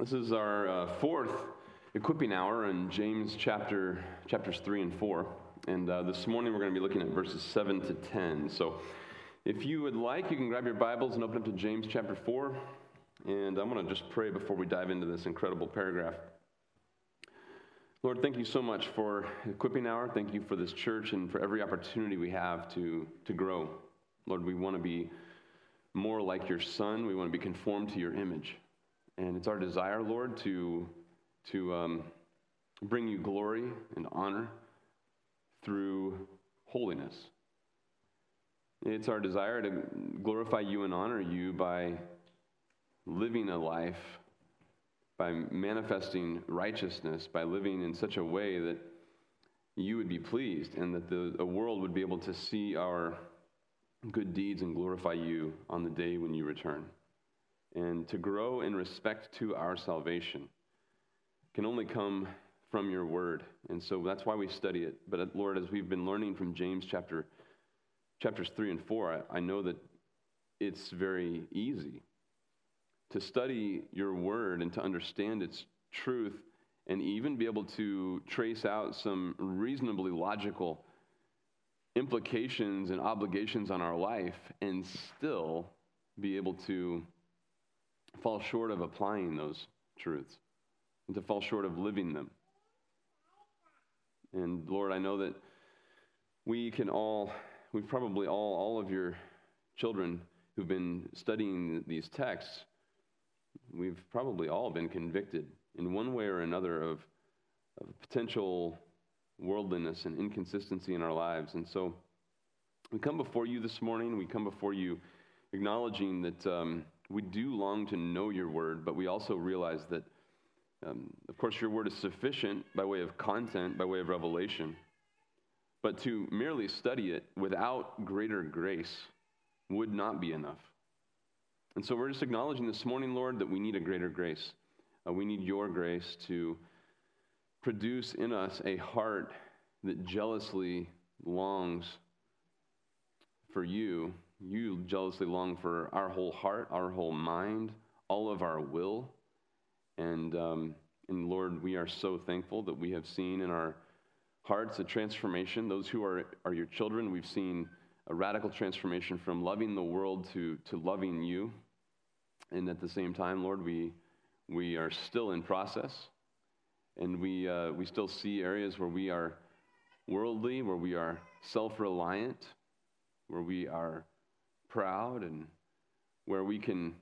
This is our uh, fourth equipping hour in James chapter chapters three and four, and uh, this morning we're going to be looking at verses seven to ten. So, if you would like, you can grab your Bibles and open up to James chapter four, and I'm going to just pray before we dive into this incredible paragraph. Lord, thank you so much for equipping hour. Thank you for this church and for every opportunity we have to to grow. Lord, we want to be more like your son. We want to be conformed to your image. And it's our desire, Lord, to, to um, bring you glory and honor through holiness. It's our desire to glorify you and honor you by living a life, by manifesting righteousness, by living in such a way that you would be pleased and that the, the world would be able to see our good deeds and glorify you on the day when you return. And to grow in respect to our salvation can only come from your word. And so that's why we study it. But uh, Lord, as we've been learning from James chapter chapters 3 and 4, I, I know that it's very easy to study your word and to understand its truth and even be able to trace out some reasonably logical implications and obligations on our life and still be able to fall short of applying those truths and to fall short of living them. And Lord, I know that we can all, we've probably all, all of your children who've been studying these texts, we've probably all been convicted in one way or another of, of potential worldliness and inconsistency in our lives. And so we come before you this morning. We come before you acknowledging that um, we do long to know your word, but we also realize that, um, of course, your word is sufficient by way of content, by way of revelation. But to merely study it without greater grace would not be enough. And so we're just acknowledging this morning, Lord, that we need a greater grace. Uh, we need your grace to produce in us a heart that jealously longs for you. You jealously long for our whole heart, our whole mind, all of our will. And, um, and Lord, we are so thankful that we have seen in our hearts a transformation. Those who are, are your children, we've seen a radical transformation from loving the world to, to loving you. And at the same time, Lord, we, we are still in process. And we, uh, we still see areas where we are worldly, where we are self reliant, where we are proud, and where we can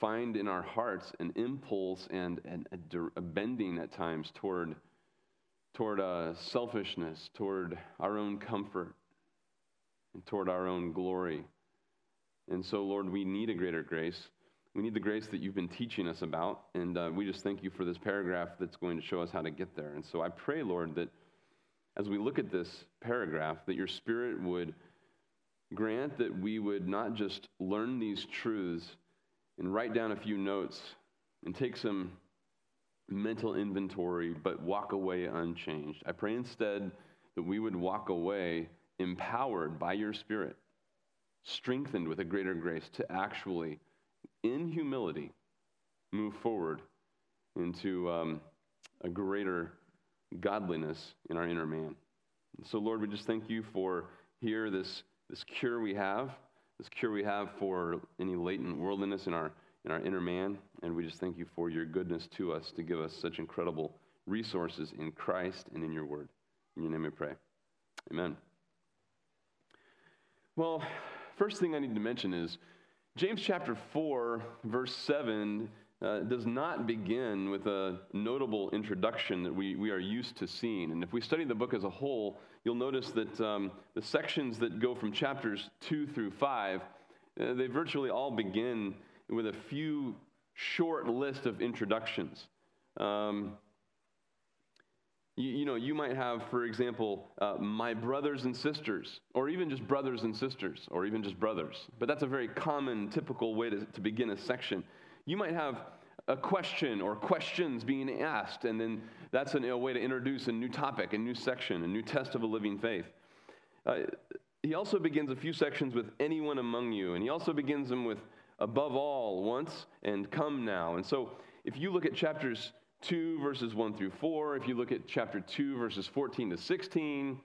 find in our hearts an impulse and, and a, a bending at times toward, toward uh, selfishness, toward our own comfort, and toward our own glory. And so, Lord, we need a greater grace. We need the grace that you've been teaching us about, and uh, we just thank you for this paragraph that's going to show us how to get there. And so I pray, Lord, that as we look at this paragraph, that your Spirit would grant that we would not just learn these truths and write down a few notes and take some mental inventory, but walk away unchanged. I pray instead that we would walk away empowered by your Spirit, strengthened with a greater grace to actually in humility, move forward into um, a greater godliness in our inner man. So, Lord, we just thank you for here this, this cure we have, this cure we have for any latent worldliness in our, in our inner man. And we just thank you for your goodness to us to give us such incredible resources in Christ and in your word. In your name we pray. Amen. Well, first thing I need to mention is James chapter 4, verse 7, uh, does not begin with a notable introduction that we, we are used to seeing. And if we study the book as a whole, you'll notice that um, the sections that go from chapters 2 through 5, uh, they virtually all begin with a few short list of introductions. Um, you, you, know, you might have, for example, uh, my brothers and sisters, or even just brothers and sisters, or even just brothers. But that's a very common, typical way to, to begin a section. You might have a question or questions being asked, and then that's a way to introduce a new topic, a new section, a new test of a living faith. Uh, he also begins a few sections with anyone among you, and he also begins them with above all, once, and come now. And so if you look at chapters 2, verses 1 through 4, if you look at chapter 2, verses 14 to 16,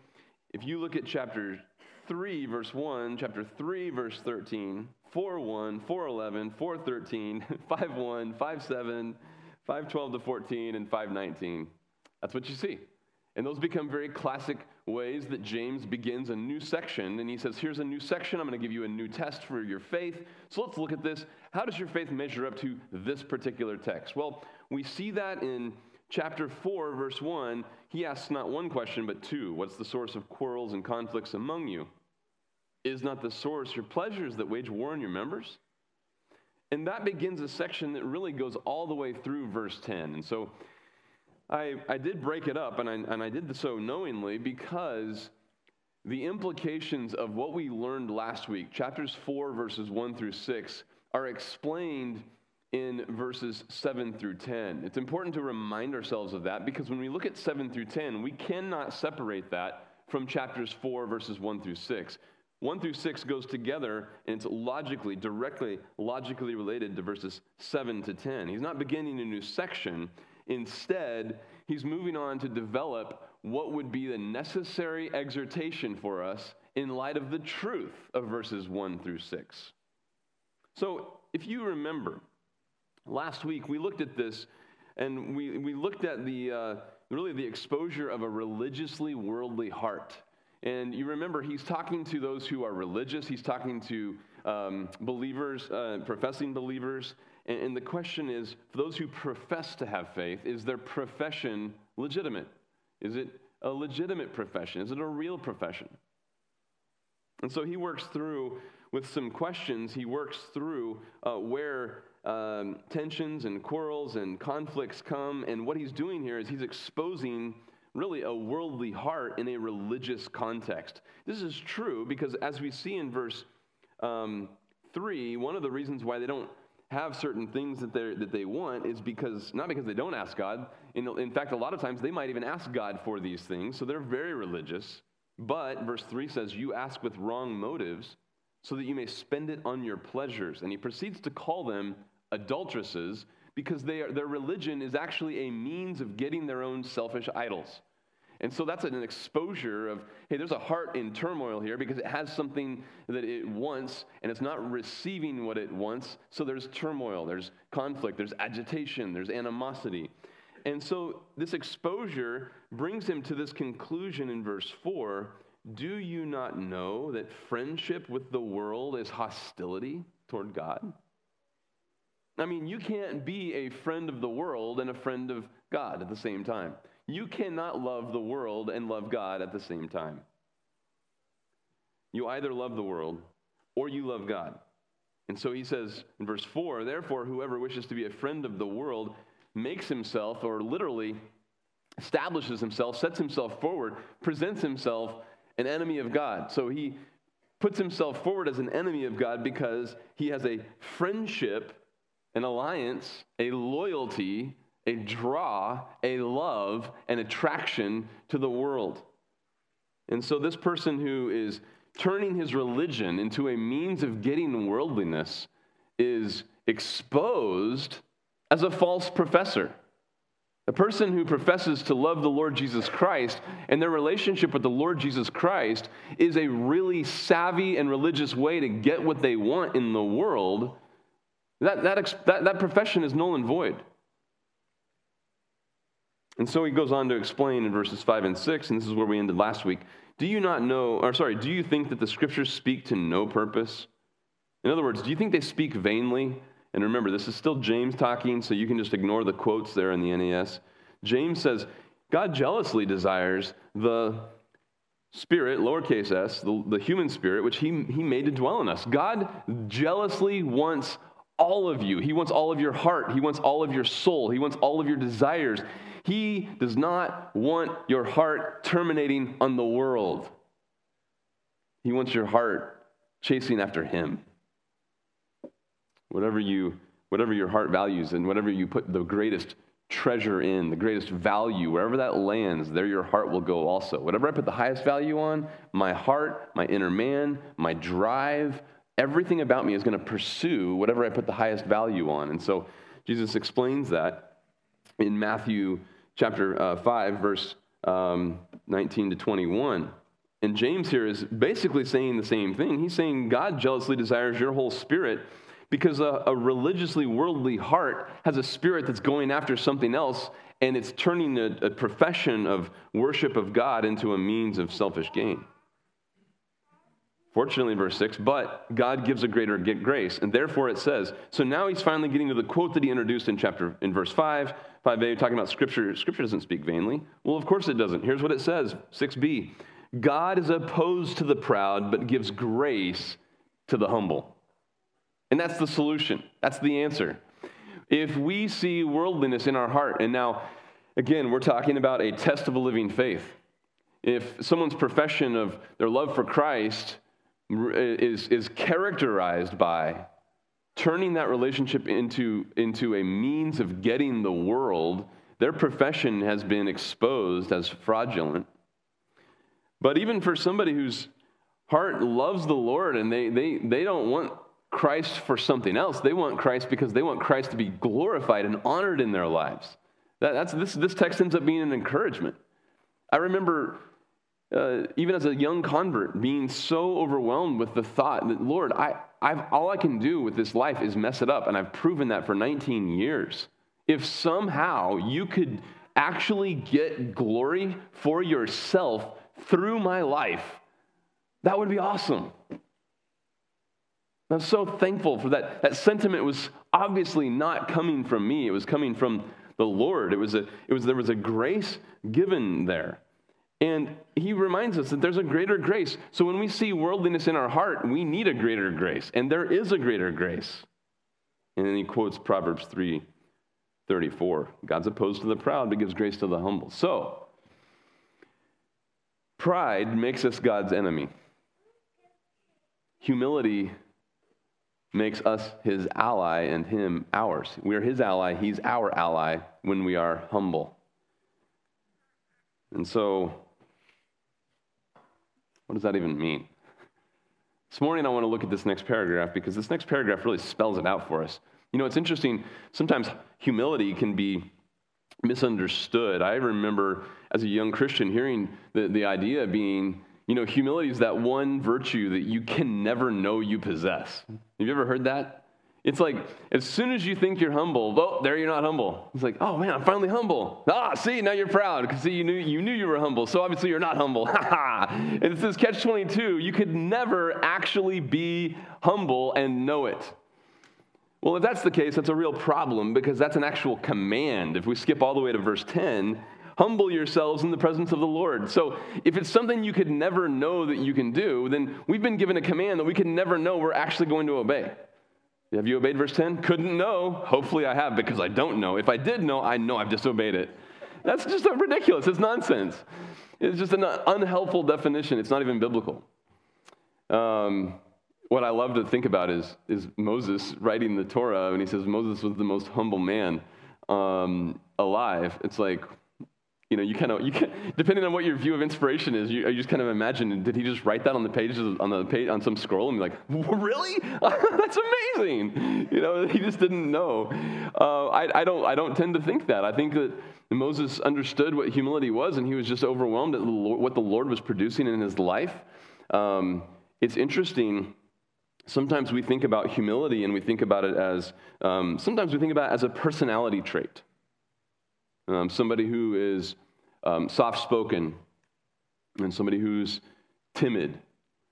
if you look at chapter 3, verse 1, chapter 3, verse 13, 4 1, 4 11, 4 13, 5 1, 5 7, 5 12 to 14, and 5 19, that's what you see. And those become very classic ways that James begins a new section. And he says, Here's a new section. I'm going to give you a new test for your faith. So let's look at this. How does your faith measure up to this particular text? Well, we see that in chapter 4, verse 1. He asks not one question, but two What's the source of quarrels and conflicts among you? Is not the source your pleasures that wage war in your members? And that begins a section that really goes all the way through verse 10. And so I, I did break it up, and I, and I did so knowingly because the implications of what we learned last week, chapters 4, verses 1 through 6, are explained in verses 7 through 10. It's important to remind ourselves of that because when we look at 7 through 10, we cannot separate that from chapters 4, verses 1 through 6. 1 through 6 goes together and it's logically, directly, logically related to verses 7 to 10. He's not beginning a new section, Instead, he's moving on to develop what would be the necessary exhortation for us in light of the truth of verses 1 through 6. So, if you remember, last week we looked at this and we, we looked at the uh, really the exposure of a religiously worldly heart. And you remember, he's talking to those who are religious, he's talking to um, believers, uh, professing believers, and, and the question is for those who profess to have faith, is their profession legitimate? Is it a legitimate profession? Is it a real profession? And so he works through, with some questions, he works through uh, where um, tensions and quarrels and conflicts come. And what he's doing here is he's exposing really a worldly heart in a religious context. This is true because, as we see in verse um, 3, one of the reasons why they don't have certain things that, they that they want is because, not because they don't ask God. In, in fact, a lot of times they might even ask God for these things, so they're very religious. But verse 3 says, You ask with wrong motives so that you may spend it on your pleasures. And he proceeds to call them adulteresses because they are, their religion is actually a means of getting their own selfish idols. And so that's an exposure of, hey, there's a heart in turmoil here because it has something that it wants and it's not receiving what it wants. So there's turmoil, there's conflict, there's agitation, there's animosity. And so this exposure brings him to this conclusion in verse 4 Do you not know that friendship with the world is hostility toward God? I mean, you can't be a friend of the world and a friend of God at the same time. You cannot love the world and love God at the same time. You either love the world or you love God. And so he says in verse 4 Therefore, whoever wishes to be a friend of the world makes himself, or literally establishes himself, sets himself forward, presents himself an enemy of God. So he puts himself forward as an enemy of God because he has a friendship, an alliance, a loyalty a draw, a love, an attraction to the world. And so, this person who is turning his religion into a means of getting worldliness is exposed as a false professor. A person who professes to love the Lord Jesus Christ and their relationship with the Lord Jesus Christ is a really savvy and religious way to get what they want in the world. That, that, that, that profession is null and void. And so he goes on to explain in verses 5 and 6, and this is where we ended last week. Do you not know, or sorry, do you think that the scriptures speak to no purpose? In other words, do you think they speak vainly? And remember, this is still James talking, so you can just ignore the quotes there in the NAS. James says, God jealously desires the spirit, lowercase s, the, the human spirit, which he, he made to dwell in us. God jealously wants all of you. He wants all of your heart. He wants all of your soul. He wants all of your desires. He does not want your heart terminating on the world. He wants your heart chasing after Him. Whatever, you, whatever your heart values and whatever you put the greatest treasure in, the greatest value, wherever that lands, there your heart will go also. Whatever I put the highest value on, my heart, my inner man, my drive, everything about me is going to pursue whatever I put the highest value on. And so Jesus explains that in Matthew chapter uh, 5, verse um, 19 to 21. And James here is basically saying the same thing. He's saying God jealously desires your whole spirit because a, a, religiously worldly heart has a spirit that's going after something else and it's turning a, a profession of worship of God into a means of selfish gain. Fortunately, verse 6, but God gives a greater grace. And therefore it says, so now he's finally getting to the quote that he introduced in chapter in verse 5, 5a, talking about scripture. Scripture doesn't speak vainly. Well, of course it doesn't. Here's what it says, 6b. God is opposed to the proud, but gives grace to the humble. And that's the solution. That's the answer. If we see worldliness in our heart, and now, again, we're talking about a test of a living faith. If someone's profession of their love for Christ is, is characterized by turning that relationship into, into a means of getting the world, their profession has been exposed as fraudulent. But even for somebody whose heart loves the Lord and they, they, they don't want Christ for something else, they want Christ because they want Christ to be glorified and honored in their lives. That, that's, this, this text ends up being an encouragement. I remember uh, even as a young convert, being so overwhelmed with the thought that, Lord, I, I've, all I can do with this life is mess it up, and I've proven that for 19 years. If somehow you could actually get glory for yourself through my life, that would be awesome. I'm so thankful for that. That sentiment was obviously not coming from me, it was coming from the Lord. It was a, it was, there was a grace given there. And he reminds us that there's a greater grace. So when we see worldliness in our heart, we need a greater grace. And there is a greater grace. And then he quotes Proverbs 3 34. God's opposed to the proud, but gives grace to the humble. So, pride makes us God's enemy. Humility makes us his ally and him ours. We are his ally, he's our ally when we are humble. And so, what does that even mean? This morning, I want to look at this next paragraph because this next paragraph really spells it out for us. You know, it's interesting. Sometimes humility can be misunderstood. I remember as a young Christian hearing the, the idea being, you know, humility is that one virtue that you can never know you possess. Have you ever heard that? It's like as soon as you think you're humble, oh, there you're not humble. It's like, oh man, I'm finally humble. Ah, see, now you're proud because see, you knew you knew you were humble, so obviously you're not humble. and it's this catch 22. You could never actually be humble and know it. Well, if that's the case, that's a real problem because that's an actual command. If we skip all the way to verse 10, humble yourselves in the presence of the Lord. So if it's something you could never know that you can do, then we've been given a command that we can never know we're actually going to obey. Have you obeyed verse 10? Couldn't know. Hopefully I have because I don't know. If I did know, I know I've disobeyed it. That's just ridiculous. It's nonsense. It's just an unhelpful definition. It's not even biblical. Um, what I love to think about is, is Moses writing the Torah, and he says Moses was the most humble man um, alive. It's like, you know, you kind of, you can, depending on what your view of inspiration is, you, you just kind of imagine, did he just write that on the pages, on the page, on some scroll and be like, really? That's amazing. You know, he just didn't know. Uh, I, I, don't, I don't tend to think that. I think that Moses understood what humility was and he was just overwhelmed at the Lord, what the Lord was producing in his life. Um, it's interesting. Sometimes we think about humility and we think about it as, um, sometimes we think about it as a personality trait um, somebody who is um, soft spoken, and somebody who's timid.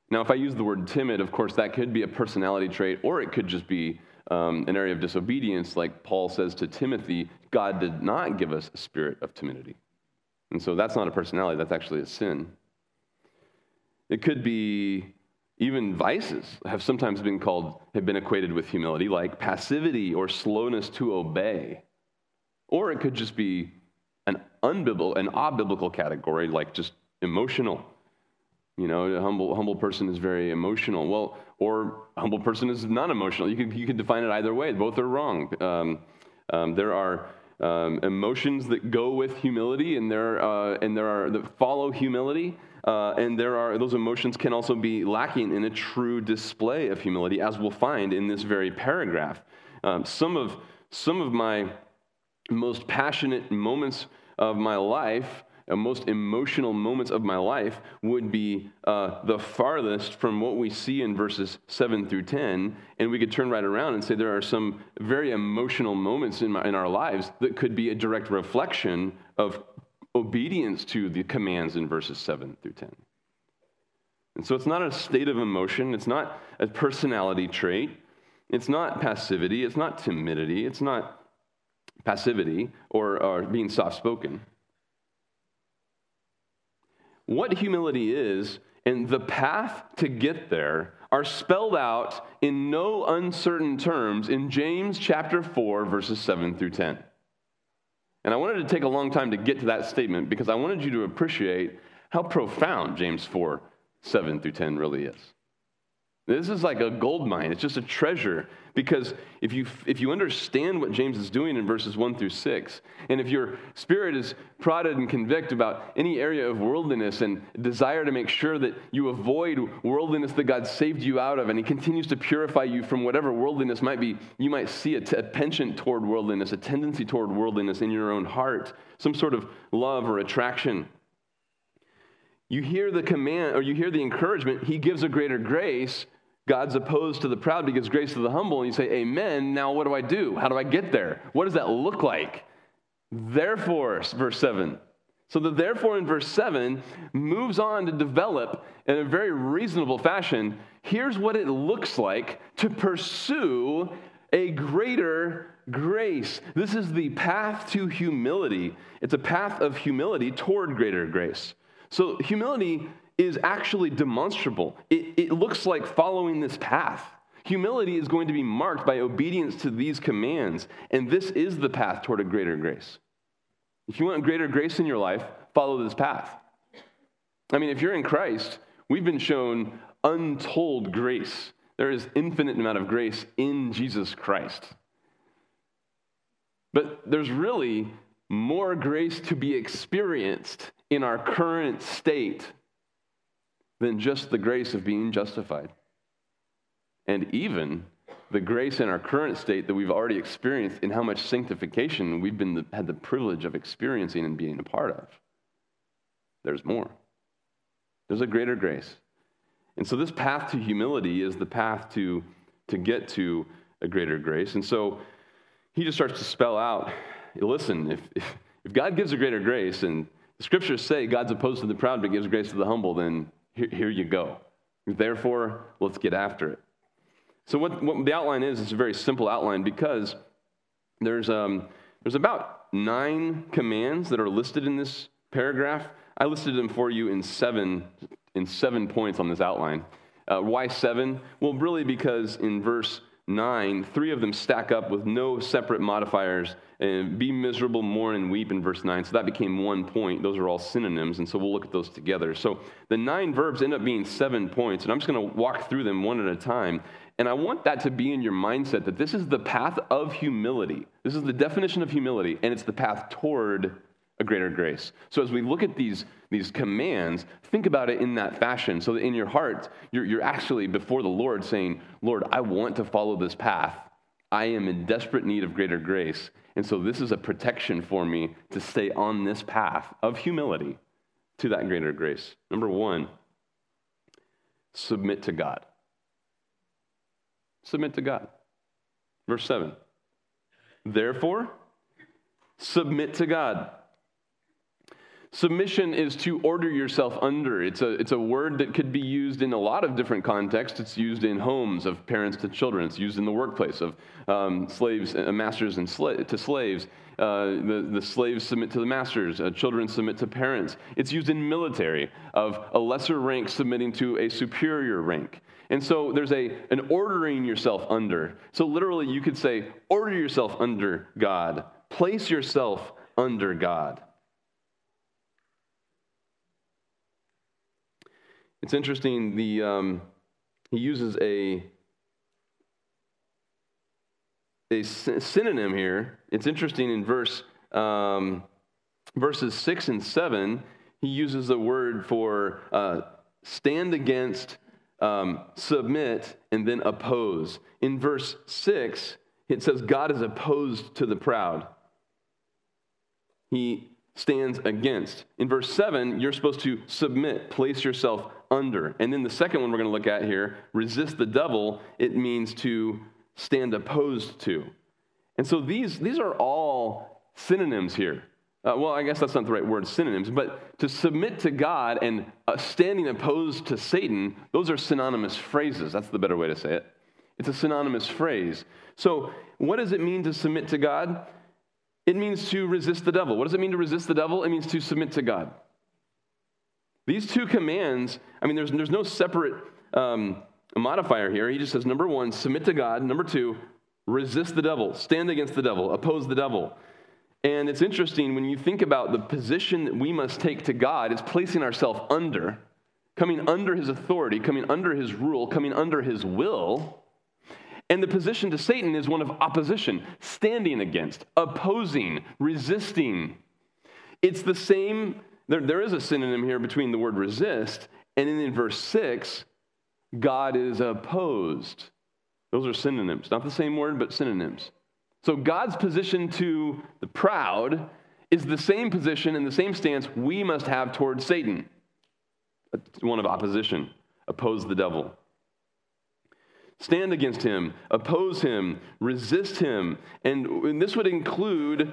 Now, if I use the word timid, of course, that could be a personality trait, or it could just be um, an area of disobedience, like Paul says to Timothy God did not give us a spirit of timidity. And so that's not a personality, that's actually a sin. It could be even vices have sometimes been called, have been equated with humility, like passivity or slowness to obey. Or it could just be an unbiblical, an abiblical category, like just emotional. You know, a humble, humble person is very emotional. Well, or a humble person is non emotional. You can, you can define it either way. Both are wrong. Um, um, there are um, emotions that go with humility, and there, uh, and there are that follow humility. Uh, and there are those emotions can also be lacking in a true display of humility, as we'll find in this very paragraph. Um, some of some of my most passionate moments of my life, uh, most emotional moments of my life, would be uh, the farthest from what we see in verses 7 through 10. And we could turn right around and say there are some very emotional moments in, my, in our lives that could be a direct reflection of obedience to the commands in verses 7 through 10. And so it's not a state of emotion, it's not a personality trait, it's not passivity, it's not timidity, it's not passivity or, or being soft spoken. What humility is and the path to get there are spelled out in no uncertain terms in James chapter 4, verses 7 through 10. And I wanted to take a long time to get to that statement because I wanted you to appreciate how profound James 4, 7 through 10 really is. This is like a gold mine. It's just a treasure because if you, if you understand what James is doing in verses 1 through 6, and if your spirit is prodded and convicted about any area of worldliness and desire to make sure that you avoid worldliness that God saved you out of, and He continues to purify you from whatever worldliness might be, you might see a, t- a penchant toward worldliness, a tendency toward worldliness in your own heart, some sort of love or attraction. You hear the command or you hear the encouragement, He gives a greater grace God's opposed to the proud, but gives grace to the humble. And you say, Amen. Now, what do I do? How do I get there? What does that look like? Therefore, verse 7. So the therefore in verse 7 moves on to develop in a very reasonable fashion. Here's what it looks like to pursue a greater grace. This is the path to humility. It's a path of humility toward greater grace. So humility is actually demonstrable. It, it looks like following this path. Humility is going to be marked by obedience to these commands, and this is the path toward a greater grace. If you want greater grace in your life, follow this path. I mean, if you're in Christ, we've been shown untold grace. There is infinite amount of grace in Jesus Christ. But there's really more grace to be experienced in our current state than just the grace of being justified. And even the grace in our current state that we've already experienced in how much sanctification we've been the, had the privilege of experiencing and being a part of. There's more. There's a greater grace. And so this path to humility is the path to, to get to a greater grace. And so he just starts to spell out listen, if, if, if God gives a greater grace, and the scriptures say God's opposed to the proud but gives grace to the humble, then here, here you go. Therefore, let's get after it. So, what, what the outline is, it's a very simple outline because there's, um, there's about nine commands that are listed in this paragraph. I listed them for you in seven, in seven points on this outline. Uh, why seven? Well, really, because in verse 9, three of them stack up with no separate modifiers. And be miserable, mourn, and weep in verse 9. So that became one point. Those are all synonyms, and so we'll look at those together. So the nine verbs end up being seven points, and I'm just going to walk through them one at a time. And I want that to be in your mindset that this is the path of humility. This is the definition of humility, and it's the path toward a greater grace. So as we look at these, these commands, think about it in that fashion so that in your heart, you're, you're actually before the Lord saying, Lord, I want to follow this path. I am in desperate need of greater grace. And so this is a protection for me to stay on this path of humility to that greater grace. Number one, submit to God. Submit to God. Verse 7. Therefore, submit to God. Submission is to order yourself under. It's a, it's a word that could be used in a lot of different contexts. It's used in homes of parents to children. It's used in the workplace of um, slaves, uh, masters and to slaves. Uh, the, the slaves submit to the masters. Uh, children submit to parents. It's used in military of a lesser rank submitting to a superior rank. And so there's a, an ordering yourself under. So literally you could say, order yourself under God. Place yourself under God. It's interesting, the, um, he uses a, a synonym here. It's interesting in verse, um, verses 6 and 7, he uses the word for uh, stand against, um, submit, and then oppose. In verse 6, it says God is opposed to the proud. He stands against. In verse 7, you're supposed to submit, place yourself under. And then the second one we're going to look at here, resist the devil, it means to stand opposed to. And so these, these are all synonyms here. Uh, well, I guess that's not the right word, synonyms, but to submit to God and uh, standing opposed to Satan, those are synonymous phrases. That's the better way to say it. It's a synonymous phrase. So, what does it mean to submit to God? It means to resist the devil. What does it mean to resist the devil? It means to submit to God. These two commands, I mean, there's, there's no separate um, modifier here. He just says, number one, submit to God. Number two, resist the devil, stand against the devil, oppose the devil. And it's interesting when you think about the position that we must take to God, it's placing ourselves under, coming under his authority, coming under his rule, coming under his will. And the position to Satan is one of opposition, standing against, opposing, resisting. It's the same, there, there is a synonym here between the word resist and then in verse 6, God is opposed. Those are synonyms, not the same word, but synonyms. So God's position to the proud is the same position and the same stance we must have towards Satan one of opposition, oppose the devil. Stand against him, oppose him, resist him. And, and this would include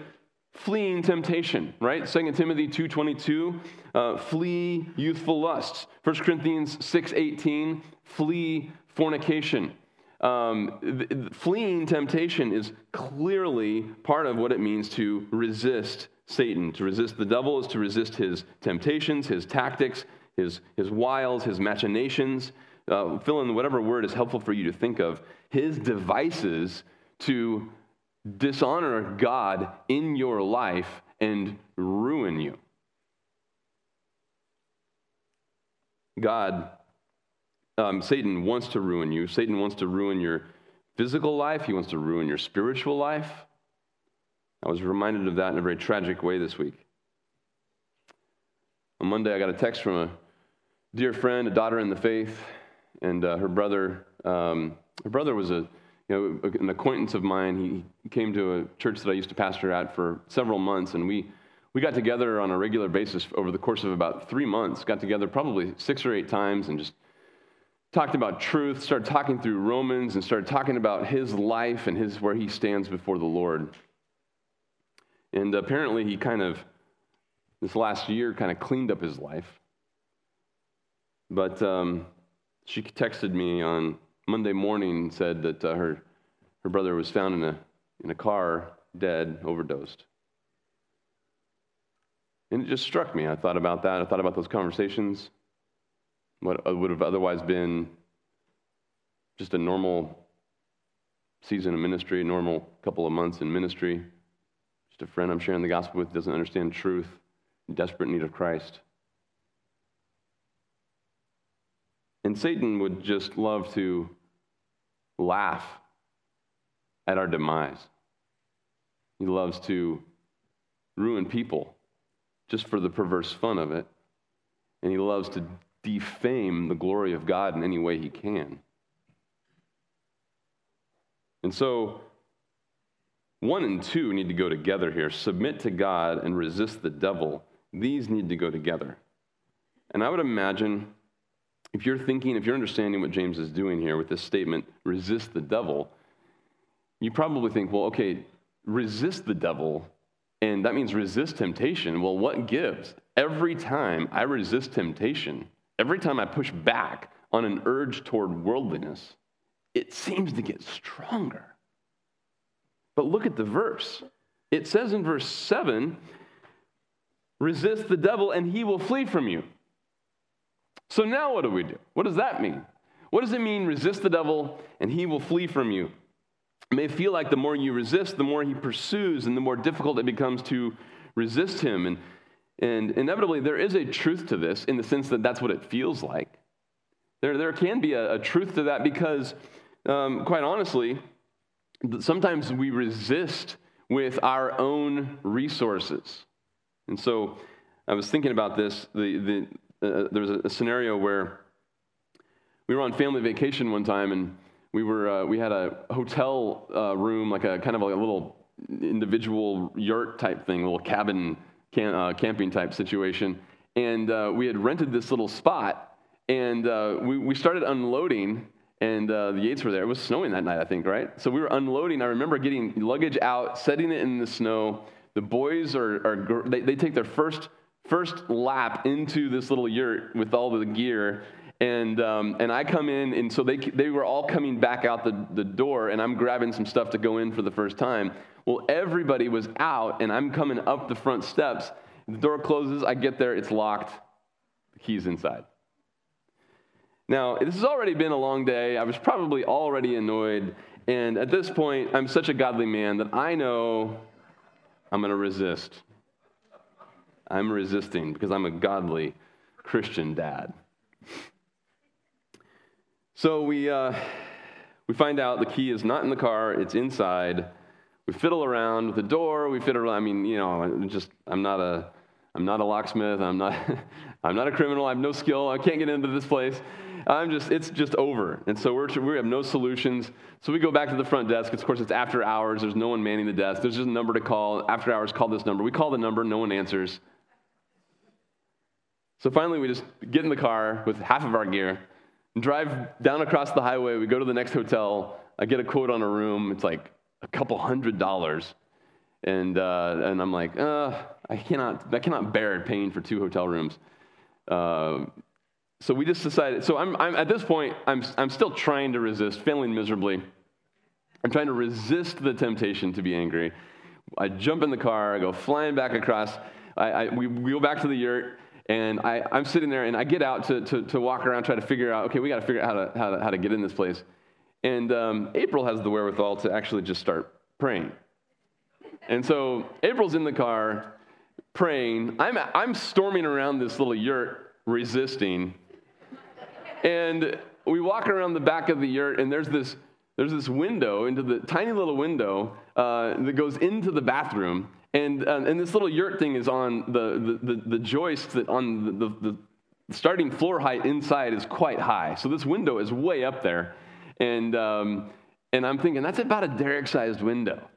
fleeing temptation, right? 2 Timothy 2.22, uh, flee youthful lusts. 1 Corinthians 6.18, flee fornication. Um, fleeing temptation is clearly part of what it means to resist Satan. To resist the devil is to resist his temptations, his tactics, his, his wiles, his machinations uh, fill in whatever word is helpful for you to think of, his devices to dishonor God in your life and ruin you. God, um, Satan wants to ruin you. Satan wants to ruin your physical life, he wants to ruin your spiritual life. I was reminded of that in a very tragic way this week. On Monday, I got a text from a dear friend, a daughter in the faith, and uh, her brother. Um, her brother was a you know an acquaintance of mine. He came to a church that I used to pastor at for several months, and we we got together on a regular basis over the course of about three months. Got together probably six or eight times, and just talked about truth. Started talking through Romans, and started talking about his life and his where he stands before the Lord. And apparently, he kind of this last year kind of cleaned up his life. But um, she texted me on Monday morning said that uh, her, her brother was found in a, in a car, dead, overdosed. And it just struck me. I thought about that. I thought about those conversations, what would have otherwise been just a normal season of ministry, a normal couple of months in ministry. Just a friend I'm sharing the gospel with doesn't understand truth, desperate need of Christ. And Satan would just love to laugh at our demise. He loves to ruin people just for the perverse fun of it. And he loves to defame the glory of God in any way he can. And so, one and two need to go together here submit to God and resist the devil. These need to go together. And I would imagine if you're thinking, if you're understanding what James is doing here with this statement, resist the devil, you probably think, well, okay, resist the devil, and that means resist temptation. Well, what gives? Every time I resist temptation, every time I push back on an urge toward worldliness, it seems to get stronger. But look at the verse. It says in verse 7 resist the devil and he will flee from you. So now what do we do? What does that mean? What does it mean, resist the devil and he will flee from you? It may feel like the more you resist, the more he pursues, and the more difficult it becomes to resist him. And, and inevitably, there is a truth to this in the sense that that's what it feels like. There, there can be a, a truth to that because, um, quite honestly, sometimes we resist with our own resources. And so I was thinking about this. The, the, uh, there was a, scenario where we were on family vacation one time and we were uh, we had a hotel uh, room, like a kind of like a little individual yurt type thing, little cabin can, uh, camping type situation, and uh, we had rented this little spot, and we we started unloading. And uh, the Yates were there. It was snowing that night, I think, right? So we were unloading. I remember getting luggage out, setting it in the snow. The boys are, are they, they take their first first lap into this little yurt with all the gear, and, um, and I come in, and so they, they were all coming back out the, the door, and I'm grabbing some stuff to go in for the first time. Well, everybody was out, and I'm coming up the front steps. The door closes, I get there, it's locked, the key's inside. Now, this has already been a long day. I was probably already annoyed, and at this point, I'm such a godly man that I know I'm going to resist. I'm resisting because I'm a godly Christian dad. So we, uh, we find out the key is not in the car, it's inside. We fiddle around with the door. We fiddle around. I mean, you know, just I'm not a I'm not a locksmith. I'm not I'm not a criminal. I have no skill. I can't get into this place. I'm just it's just over. And so we're we have no solutions. So we go back to the front desk. Of course, it's after hours. There's no one manning the desk. There's just a number to call. After hours, call this number. We call the number. No one answers. So finally, we just get in the car with half of our gear drive down across the highway. We go to the next hotel. I get a quote on a room. It's like a couple hundred dollars. And, uh, and I'm like, uh, I, cannot, I cannot bear paying for two hotel rooms. Uh, so we just decided. So I'm, I'm, at this point, I'm, I'm still trying to resist, failing miserably. I'm trying to resist the temptation to be angry. I jump in the car, I go flying back across. I, I, we, we go back to the yurt. And I, I'm sitting there and I get out to, to, to walk around, try to figure out, okay, we got to figure out how to, how, to, how to get in this place. And um, April has the wherewithal to actually just start praying. And so April's in the car praying. I'm, I'm storming around this little yurt resisting. And we walk around the back of the yurt, and there's this, there's this window into the tiny little window uh, that goes into the bathroom. And, uh, and this little yurt thing is on the, the, the, the joist that on the, the, the, starting floor height inside is quite high. So this window is way up there. And, um, and I'm thinking, that's about a Derek sized window.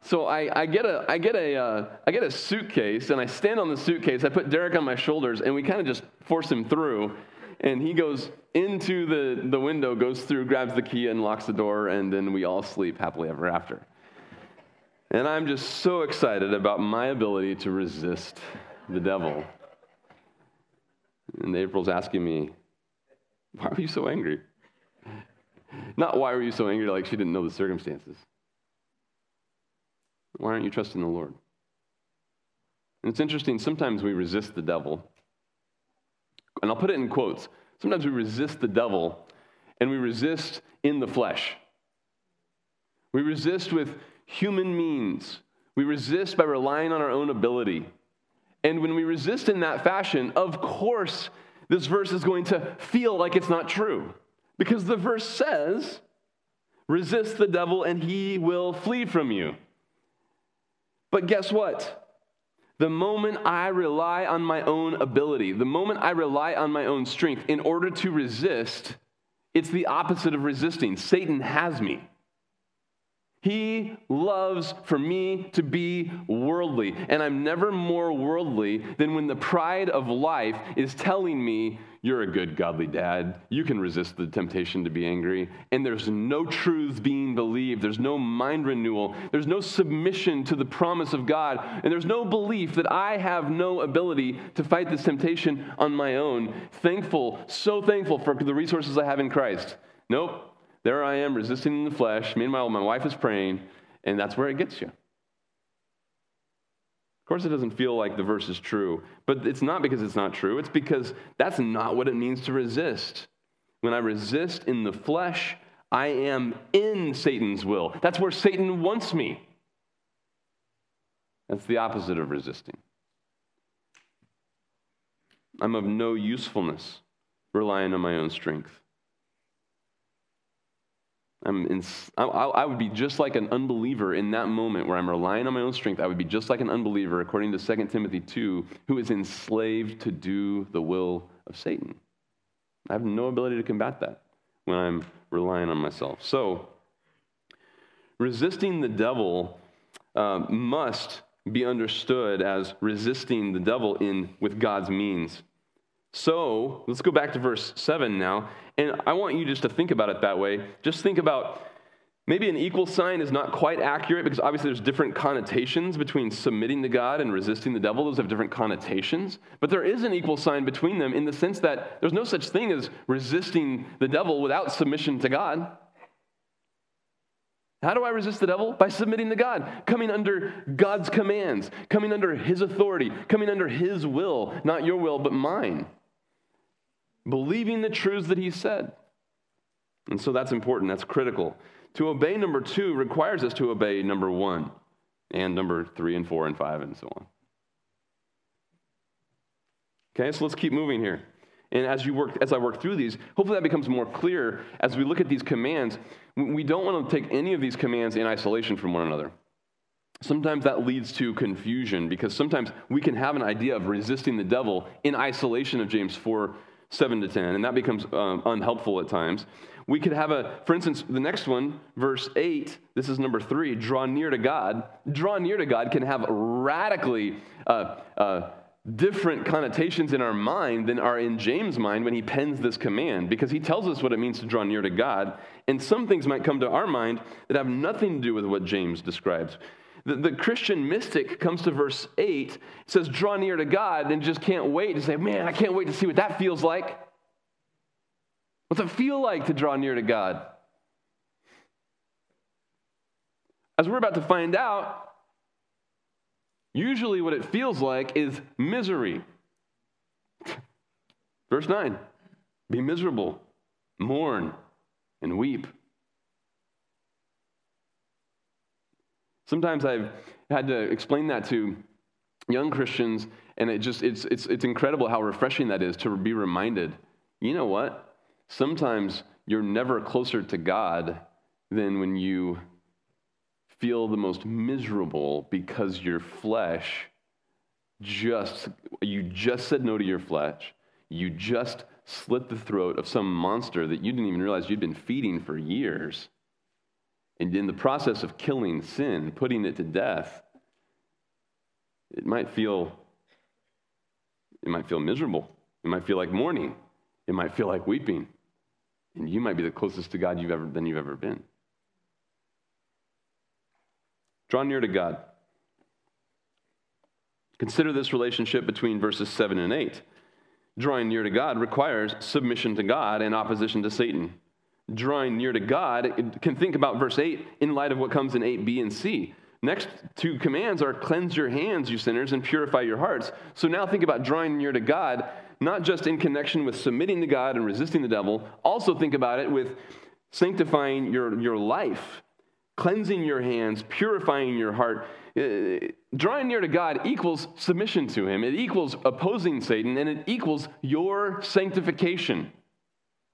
So I, I, get a, I, get a, uh, I get a suitcase and I stand on the suitcase. I put Derek on my shoulders and we kind of just force him through. And he goes into the, the window, goes through, grabs the key, and locks the door, and then we all sleep happily ever after. And I'm just so excited about my ability to resist the devil. And April's asking me, Why are you so angry? Not why were you so angry, like she didn't know the circumstances. Why aren't you trusting the Lord? And it's interesting, sometimes we resist the devil. And I'll put it in quotes. Sometimes we resist the devil, and we resist in the flesh. We resist with human means. We resist by relying on our own ability. And when we resist in that fashion, of course, this verse is going to feel like it's not true. Because the verse says, resist the devil and he will flee from you. But guess what? The moment I rely on my own ability, the moment I rely on my own strength in order to resist, it's the opposite of resisting. Satan has me. He loves for me to be worldly. And I'm never more worldly than when the pride of life is telling me, You're a good, godly dad. You can resist the temptation to be angry. And there's no truths being believed. There's no mind renewal. There's no submission to the promise of God. And there's no belief that I have no ability to fight this temptation on my own. Thankful, so thankful for the resources I have in Christ. Nope. There I am resisting in the flesh. Meanwhile, my wife is praying, and that's where it gets you. Of course, it doesn't feel like the verse is true, but it's not because it's not true. It's because that's not what it means to resist. When I resist in the flesh, I am in Satan's will. That's where Satan wants me. That's the opposite of resisting. I'm of no usefulness relying on my own strength. I'm in, I, I would be just like an unbeliever in that moment where I'm relying on my own strength. I would be just like an unbeliever, according to 2 Timothy 2, who is enslaved to do the will of Satan. I have no ability to combat that. when I'm relying on myself. So, resisting the devil uh, must be understood as resisting the devil in with God's means. So, let's go back to verse 7 now. And I want you just to think about it that way. Just think about maybe an equal sign is not quite accurate because obviously there's different connotations between submitting to God and resisting the devil. Those have different connotations. But there is an equal sign between them in the sense that there's no such thing as resisting the devil without submission to God. How do I resist the devil? By submitting to God, coming under God's commands, coming under His authority, coming under His will, not your will, but mine. Believing the truths that He said. And so that's important, that's critical. To obey number two requires us to obey number one, and number three, and four, and five, and so on. Okay, so let's keep moving here. And as you work, as I work through these, hopefully that becomes more clear as we look at these commands. We don't want to take any of these commands in isolation from one another. Sometimes that leads to confusion because sometimes we can have an idea of resisting the devil in isolation of James 4 7 to 10, and that becomes um, unhelpful at times. We could have a, for instance, the next one, verse 8, this is number three, draw near to God. Draw near to God can have radically uh, uh, different connotations in our mind than are in James' mind when he pens this command, because he tells us what it means to draw near to God. And some things might come to our mind that have nothing to do with what James describes. The, the Christian mystic comes to verse 8, says, Draw near to God, and just can't wait to say, Man, I can't wait to see what that feels like. What's it feel like to draw near to God? As we're about to find out, Usually, what it feels like is misery. Verse 9 Be miserable, mourn, and weep. Sometimes I've had to explain that to young Christians, and it just it's it's it's incredible how refreshing that is to be reminded. You know what? Sometimes you're never closer to God than when you feel the most miserable because your flesh just, you just said no to your flesh. You just slit the throat of some monster that you didn't even realize you'd been feeding for years. And in the process of killing sin, putting it to death, it might feel it might feel miserable. It might feel like mourning. It might feel like weeping. And you might be the closest to God you've ever than you've ever been. Draw near to God. Consider this relationship between verses 7 and 8. Drawing near to God requires submission to God and opposition to Satan. Drawing near to God can think about verse 8 in light of what comes in 8b and c. Next two commands are cleanse your hands, you sinners, and purify your hearts. So now think about drawing near to God, not just in connection with submitting to God and resisting the devil, also think about it with sanctifying your, your life cleansing your hands, purifying your heart. Uh, drawing near to God equals submission to Him, it equals opposing Satan, and it equals your sanctification.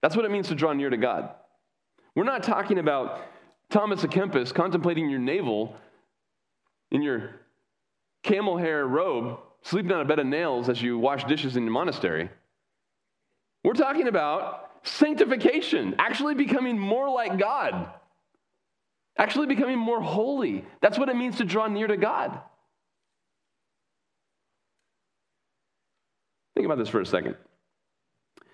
That's what it means to draw near to God. We're not talking about Thomas à Kempis contemplating your navel in your camel hair robe, sleeping on a bed of nails as you wash dishes in your monastery. We're talking about sanctification, actually becoming more like God. Actually, becoming more holy. That's what it means to draw near to God. Think about this for a second.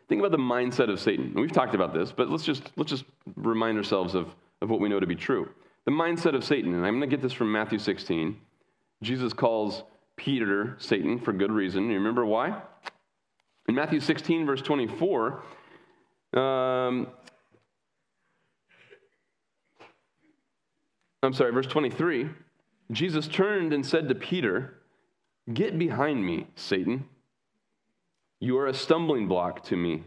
Think about the mindset of Satan. We've talked about this, but let's just, let's just remind ourselves of, of what we know to be true. The mindset of Satan, and I'm going to get this from Matthew 16. Jesus calls Peter Satan for good reason. You remember why? In Matthew 16, verse 24, um, I'm sorry, verse 23, Jesus turned and said to Peter, Get behind me, Satan. You are a stumbling block to me,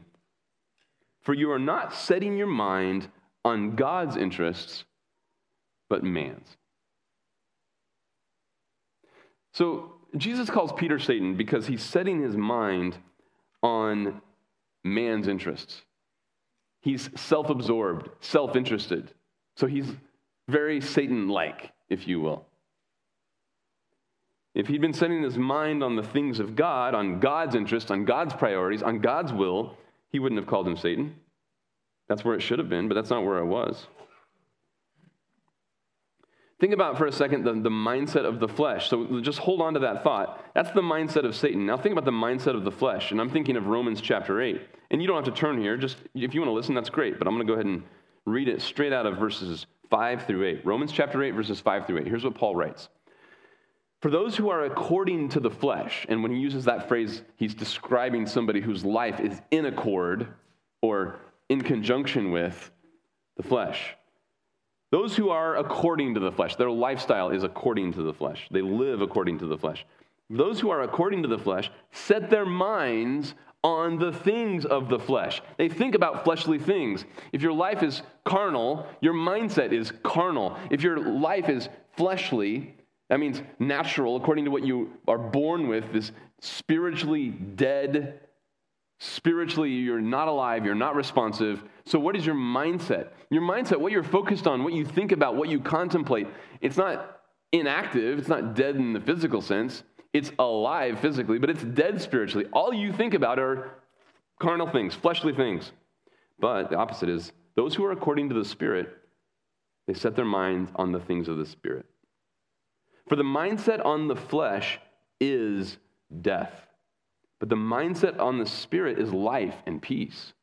for you are not setting your mind on God's interests, but man's. So Jesus calls Peter Satan because he's setting his mind on man's interests. He's self absorbed, self interested. So he's very Satan like, if you will. If he'd been setting his mind on the things of God, on God's interest, on God's priorities, on God's will, he wouldn't have called him Satan. That's where it should have been, but that's not where I was. Think about for a second the, the mindset of the flesh. So just hold on to that thought. That's the mindset of Satan. Now think about the mindset of the flesh. And I'm thinking of Romans chapter 8. And you don't have to turn here. Just if you want to listen, that's great. But I'm going to go ahead and read it straight out of verses 5 through 8. Romans chapter 8, verses 5 through 8. Here's what Paul writes. For those who are according to the flesh, and when he uses that phrase, he's describing somebody whose life is in accord or in conjunction with the flesh. Those who are according to the flesh, their lifestyle is according to the flesh. They live according to the flesh. Those who are according to the flesh set their minds on the things of the flesh. They think about fleshly things. If your life is carnal, your mindset is carnal. If your life is fleshly, that means natural, according to what you are born with, is spiritually dead, spiritually you're not alive, you're not responsive, so, what is your mindset? Your mindset, what you're focused on, what you think about, what you contemplate, it's not inactive, it's not dead in the physical sense. It's alive physically, but it's dead spiritually. All you think about are carnal things, fleshly things. But the opposite is those who are according to the Spirit, they set their minds on the things of the Spirit. For the mindset on the flesh is death, but the mindset on the Spirit is life and peace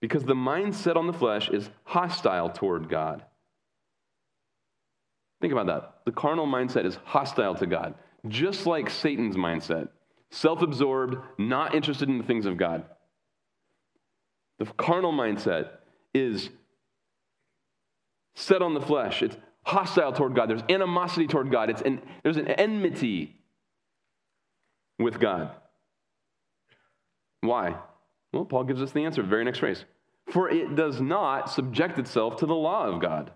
because the mindset on the flesh is hostile toward God. Think about that. The carnal mindset is hostile to God, just like Satan's mindset self absorbed, not interested in the things of God. The carnal mindset is set on the flesh, it's hostile toward God. There's animosity toward God, it's an, there's an enmity with God. Why? Well, Paul gives us the answer, very next phrase. For it does not subject itself to the law of God.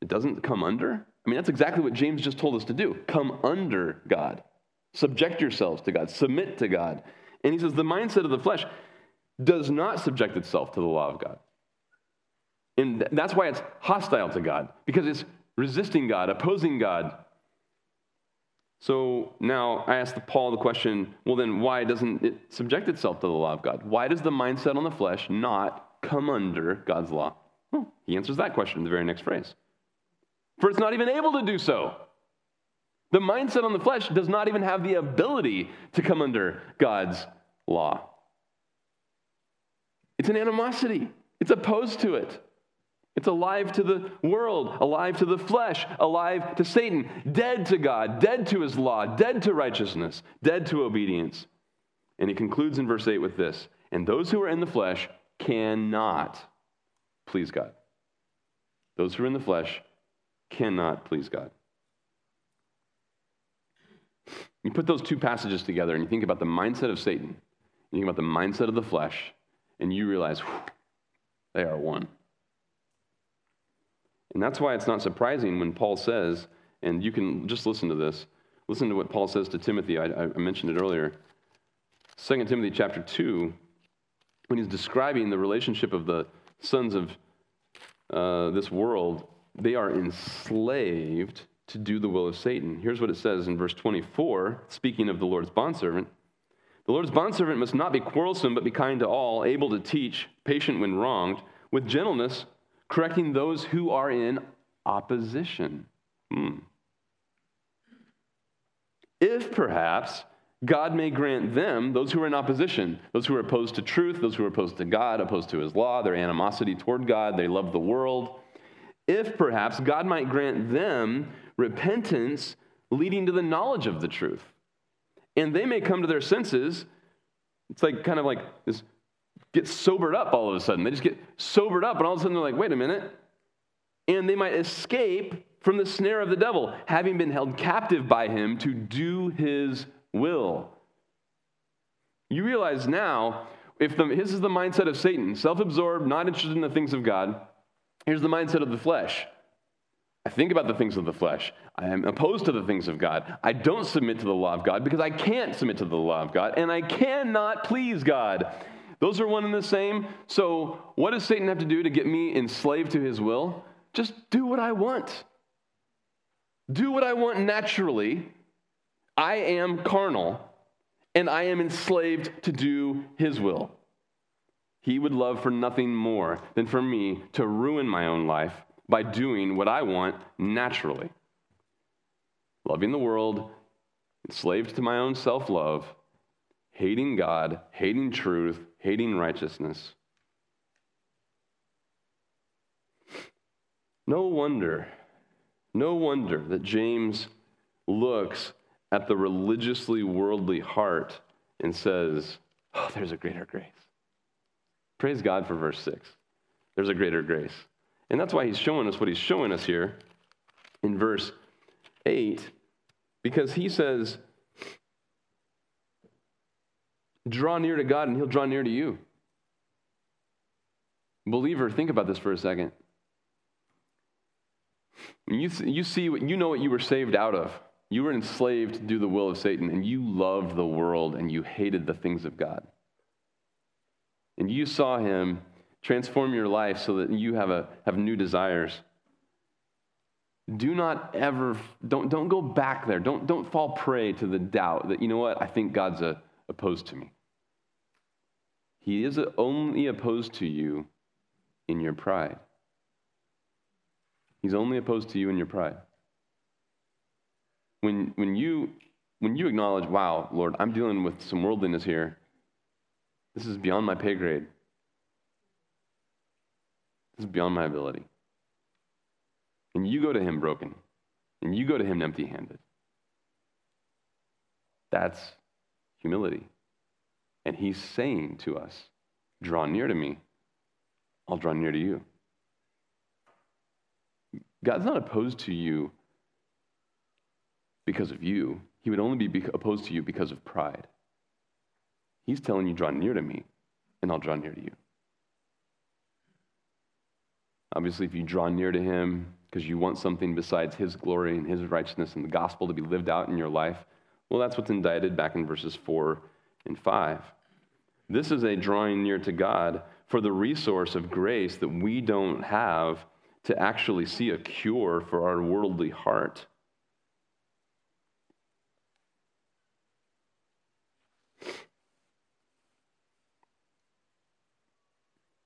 It doesn't come under? I mean, that's exactly what James just told us to do come under God. Subject yourselves to God, submit to God. And he says the mindset of the flesh does not subject itself to the law of God. And that's why it's hostile to God, because it's resisting God, opposing God, so now I ask Paul the question well, then why doesn't it subject itself to the law of God? Why does the mindset on the flesh not come under God's law? Well, he answers that question in the very next phrase. For it's not even able to do so. The mindset on the flesh does not even have the ability to come under God's law. It's an animosity, it's opposed to it. It's alive to the world, alive to the flesh, alive to Satan, dead to God, dead to his law, dead to righteousness, dead to obedience. And he concludes in verse 8 with this And those who are in the flesh cannot please God. Those who are in the flesh cannot please God. You put those two passages together and you think about the mindset of Satan, you think about the mindset of the flesh, and you realize whew, they are one. And that's why it's not surprising when Paul says, and you can just listen to this, listen to what Paul says to Timothy. I, I mentioned it earlier. 2 Timothy chapter 2, when he's describing the relationship of the sons of uh, this world, they are enslaved to do the will of Satan. Here's what it says in verse 24, speaking of the Lord's bondservant. The Lord's bondservant must not be quarrelsome, but be kind to all, able to teach, patient when wronged, with gentleness correcting those who are in opposition. Hmm. If perhaps God may grant them, those who are in opposition, those who are opposed to truth, those who are opposed to God, opposed to his law, their animosity toward God, they love the world. If perhaps God might grant them repentance leading to the knowledge of the truth. And they may come to their senses. It's like kind of like this get sobered up all of a sudden. They just get sobered up, and all of a sudden they're like, wait a minute. And they might escape from the snare of the devil, having been held captive by him to do his will. You realize now, if the, this is the mindset of Satan, self absorbed, not interested in the things of God, here's the mindset of the flesh. I think about the things of the flesh. I am opposed to the things of God. I don't submit to the law of God because I can't submit to the law of God, and I cannot please God. Those are one and the same. So, what does Satan have to do to get me enslaved to his will? Just do what I want. Do what I want naturally. I am carnal, and I am enslaved to do his will. He would love for nothing more than for me to ruin my own life by doing what I want naturally. Loving the world, enslaved to my own self love, hating God, hating truth, hating righteousness. No wonder, no wonder that James looks at the religiously worldly heart and says, Oh, there's a greater grace. Praise God for verse 6. There's a greater grace. And that's why he's showing us what he's showing us here in verse 8, because he says, Draw near to God and he'll draw near to you. Believer, think about this for a second. You, you see you know what you were saved out of. You were enslaved to do the will of Satan, and you loved the world and you hated the things of God. And you saw him transform your life so that you have, a, have new desires. Do not ever, don't, don't go back there. Don't, don't fall prey to the doubt that, you know what, I think God's a, opposed to me. He is only opposed to you in your pride. He's only opposed to you in your pride. When, when, you, when you acknowledge, wow, Lord, I'm dealing with some worldliness here, this is beyond my pay grade, this is beyond my ability. And you go to Him broken, and you go to Him empty handed. That's humility. And He's saying to us, Draw near to me, I'll draw near to you. God's not opposed to you because of you. He would only be opposed to you because of pride. He's telling you, draw near to me, and I'll draw near to you. Obviously, if you draw near to him because you want something besides his glory and his righteousness and the gospel to be lived out in your life, well, that's what's indicted back in verses 4 and 5. This is a drawing near to God for the resource of grace that we don't have to actually see a cure for our worldly heart.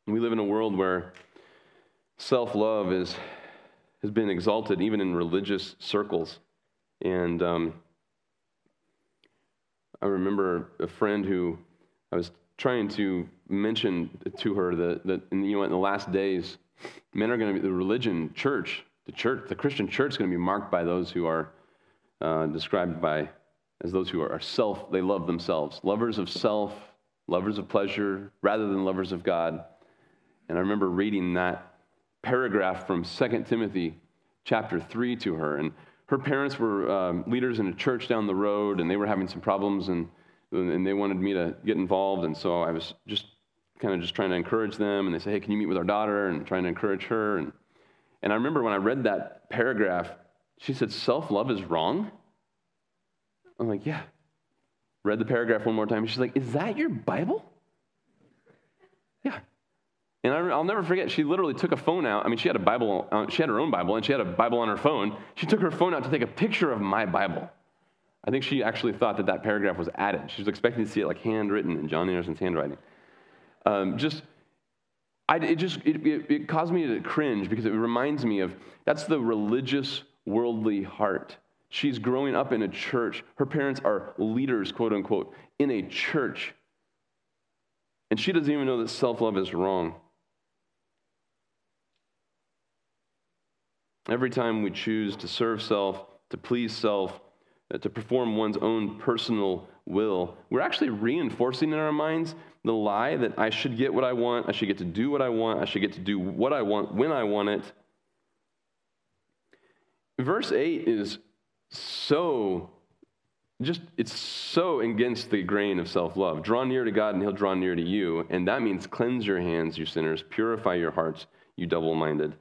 We live in a world where self love has been exalted even in religious circles. And um, I remember a friend who I was trying to mention to her that, that in, you know, in the last days, men are going to be the religion, church, the church, the Christian church is going to be marked by those who are uh, described by as those who are self, they love themselves, lovers of self, lovers of pleasure, rather than lovers of God. And I remember reading that paragraph from 2 Timothy chapter 3 to her. And her parents were um, leaders in a church down the road, and they were having some problems, and, and they wanted me to get involved. And so I was just kind of just trying to encourage them. And they said, hey, can you meet with our daughter? And trying to encourage her. And, and I remember when I read that paragraph, she said, self love is wrong? I'm like, yeah. Read the paragraph one more time. She's like, is that your Bible? Yeah. And I, will never forget, she literally took a phone out. I mean, she had a Bible, uh, she had her own Bible, and she had a Bible on her phone. She took her phone out to take a picture of my Bible. I think she actually thought that that paragraph was added. She was expecting to see it like handwritten in John Anderson's handwriting. Um, just, I, it just, it, it, it caused me to cringe because it reminds me of that's the religious, worldly heart. She's growing up in a church. Her parents are leaders, quote unquote, in a church. And she doesn't even know that self love is wrong. Every time we choose to serve self, to please self, uh, to perform one's own personal will, we're actually reinforcing in our minds the lie that I should get what I want, I should get to do what I want, I should get to do what I want when I want it. Verse 8 is so just it's so against the grain of self-love. Draw near to God and he'll draw near to you, and that means cleanse your hands, you sinners, purify your hearts, you double-minded.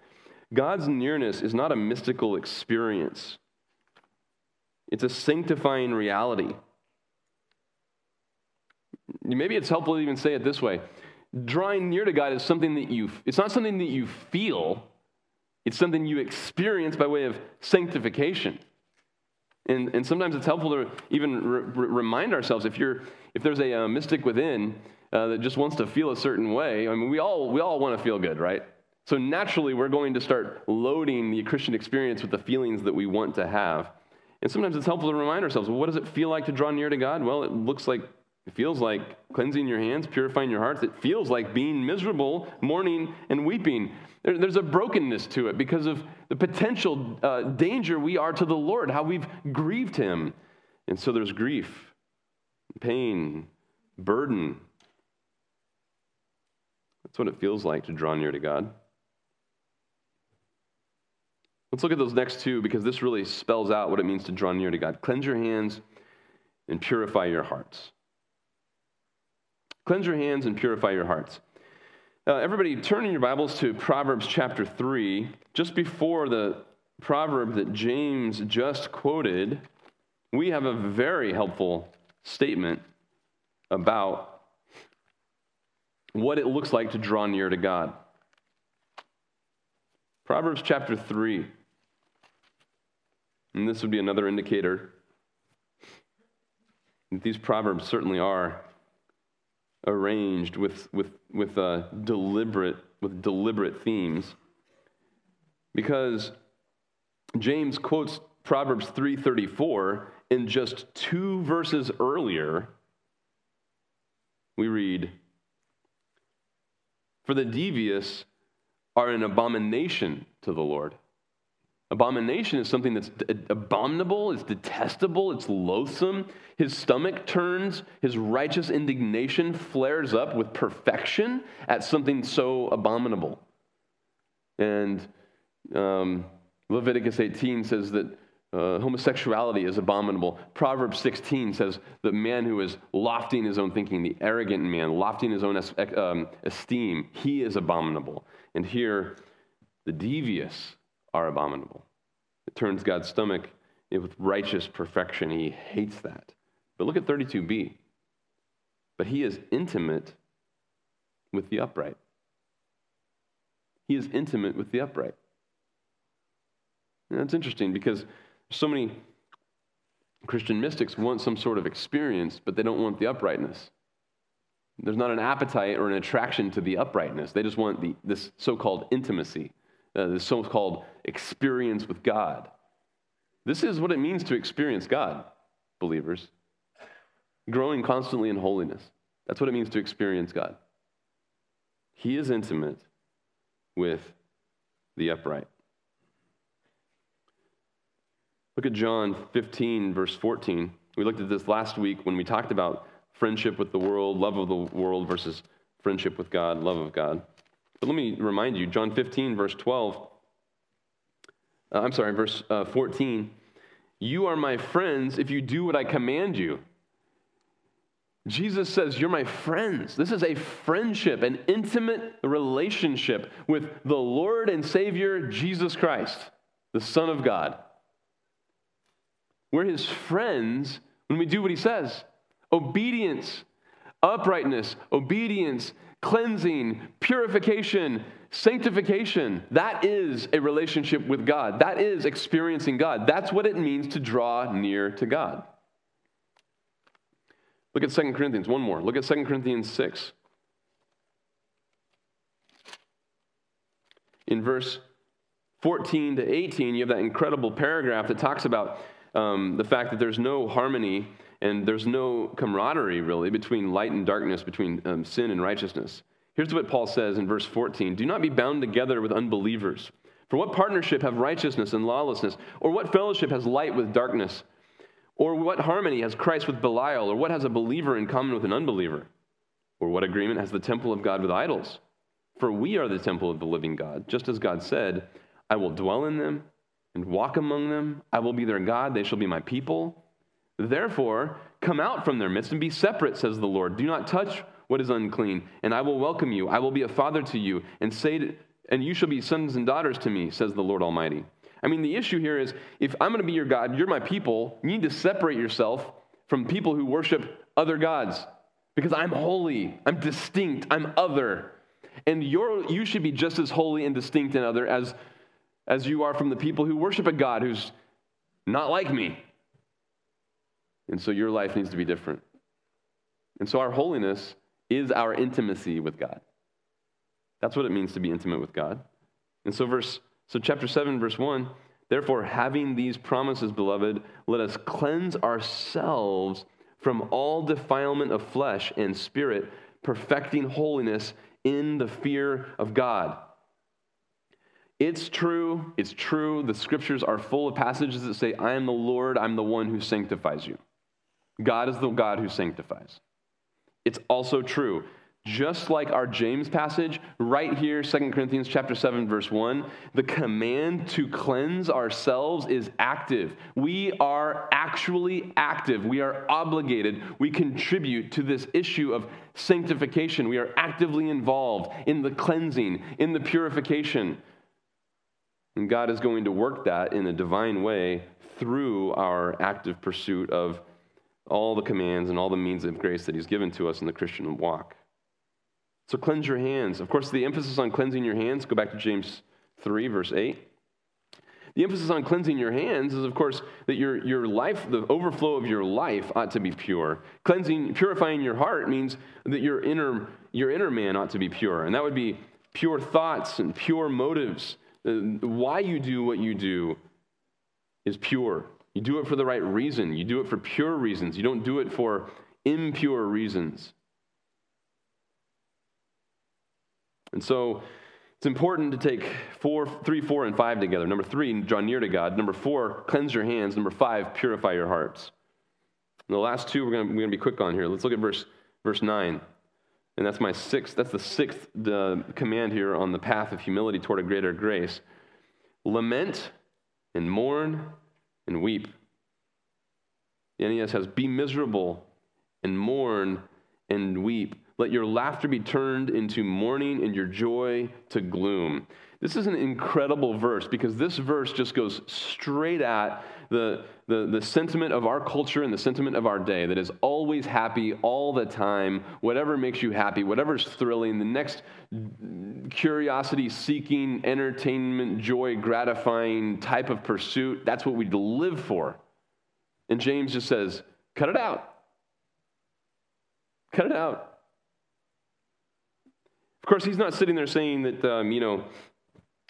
God's nearness is not a mystical experience, it's a sanctifying reality. Maybe it's helpful to even say it this way drawing near to God is something that you, it's not something that you feel, it's something you experience by way of sanctification. And, and sometimes it's helpful to even re- remind ourselves if, you're, if there's a, uh, mystic within uh, that just wants to feel a certain way, I mean, we all, we all want to feel good, right? So naturally, we're going to start loading the Christian experience with the feelings that we want to have. And sometimes it's helpful to remind ourselves well, what does it feel like to draw near to God? Well, it looks like, it feels like cleansing your hands, purifying your hearts. It feels like being miserable, mourning, and weeping. There, there's a brokenness to it because of the potential uh, danger we are to the Lord, how we've grieved Him. And so there's grief, pain, burden. That's what it feels like to draw near to God. Let's look at those next two because this really spells out what it means to draw near to God. Cleanse your hands and purify your hearts. Cleanse your hands and purify your hearts. Uh, everybody, turn in your Bibles to Proverbs chapter 3. Just before the proverb that James just quoted, we have a very helpful statement about what it looks like to draw near to God. Proverbs chapter 3. And this would be another indicator that these proverbs certainly are arranged with, with, with, uh, deliberate, with deliberate themes. Because James quotes Proverbs 3:34 in just two verses earlier we read for the devious are an abomination to the Lord Abomination is something that's abominable, it's detestable, it's loathsome. His stomach turns, his righteous indignation flares up with perfection at something so abominable. And um, Leviticus 18 says that uh, homosexuality is abominable. Proverbs 16 says the man who is lofting his own thinking, the arrogant man, lofting his own es- um, esteem, he is abominable. And here, the devious are abominable. It turns God's stomach with righteous perfection. He hates that. But look at 32b. But he is intimate with the upright. He is intimate with the upright. And that's interesting because so many Christian mystics want some sort of experience, but they don't want the uprightness. There's not an appetite or an attraction to the uprightness. They just want the, this so called intimacy uh, the so called experience with God. This is what it means to experience God, believers. Growing constantly in holiness. That's what it means to experience God. He is intimate with the upright. Look at John 15, verse 14. We looked at this last week when we talked about friendship with the world, love of the world versus friendship with God, love of God. But let me remind you John 15, verse 12. Uh, I'm sorry, verse uh, 14. You are my friends if you do what I command you. Jesus says, You're my friends. This is a friendship, an intimate relationship with the Lord and Savior Jesus Christ, the Son of God. We're his friends when we do what he says obedience, uprightness, obedience, cleansing, purification, sanctification. That is a relationship with God. That is experiencing God. That's what it means to draw near to God. Look at 2 Corinthians, one more. Look at 2 Corinthians 6. In verse 14 to 18, you have that incredible paragraph that talks about um, the fact that there's no harmony and there's no camaraderie really between light and darkness, between um, sin and righteousness. Here's what Paul says in verse 14 Do not be bound together with unbelievers. For what partnership have righteousness and lawlessness? Or what fellowship has light with darkness? Or what harmony has Christ with Belial? Or what has a believer in common with an unbeliever? Or what agreement has the temple of God with idols? For we are the temple of the living God, just as God said, I will dwell in them and walk among them. I will be their God, they shall be my people. Therefore, come out from their midst and be separate, says the Lord. Do not touch what is unclean, and I will welcome you. I will be a father to you, and say to, and you shall be sons and daughters to me, says the Lord Almighty. I mean, the issue here is if I'm going to be your God, you're my people, you need to separate yourself from people who worship other gods because I'm holy, I'm distinct, I'm other. And you're, you should be just as holy and distinct and other as, as you are from the people who worship a God who's not like me. And so your life needs to be different. And so our holiness is our intimacy with God. That's what it means to be intimate with God. And so verse so chapter 7 verse 1, therefore having these promises beloved, let us cleanse ourselves from all defilement of flesh and spirit, perfecting holiness in the fear of God. It's true, it's true. The scriptures are full of passages that say, I am the Lord, I'm the one who sanctifies you. God is the God who sanctifies. It's also true. Just like our James passage, right here, 2 Corinthians chapter 7, verse 1, the command to cleanse ourselves is active. We are actually active. We are obligated. We contribute to this issue of sanctification. We are actively involved in the cleansing, in the purification. And God is going to work that in a divine way through our active pursuit of all the commands and all the means of grace that He's given to us in the Christian walk. So cleanse your hands. Of course, the emphasis on cleansing your hands, go back to James 3, verse 8. The emphasis on cleansing your hands is, of course, that your, your life, the overflow of your life ought to be pure. Cleansing, purifying your heart means that your inner, your inner man ought to be pure. And that would be pure thoughts and pure motives. Uh, why you do what you do is pure. You do it for the right reason. You do it for pure reasons. You don't do it for impure reasons. And so it's important to take four, three, four, and five together. Number three, draw near to God. Number four, cleanse your hands. Number five, purify your hearts. And the last two we're going to be quick on here. Let's look at verse, verse 9. And that's my sixth, that's the sixth uh, command here on the path of humility toward a greater grace. Lament and mourn and weep. The NAS has be miserable and mourn and weep. Let your laughter be turned into mourning and your joy to gloom. This is an incredible verse because this verse just goes straight at the, the, the sentiment of our culture and the sentiment of our day that is always happy all the time, whatever makes you happy, whatever's thrilling, the next curiosity seeking, entertainment, joy gratifying type of pursuit, that's what we live for. And James just says, cut it out. Cut it out. Of course, he's not sitting there saying that, um, you know,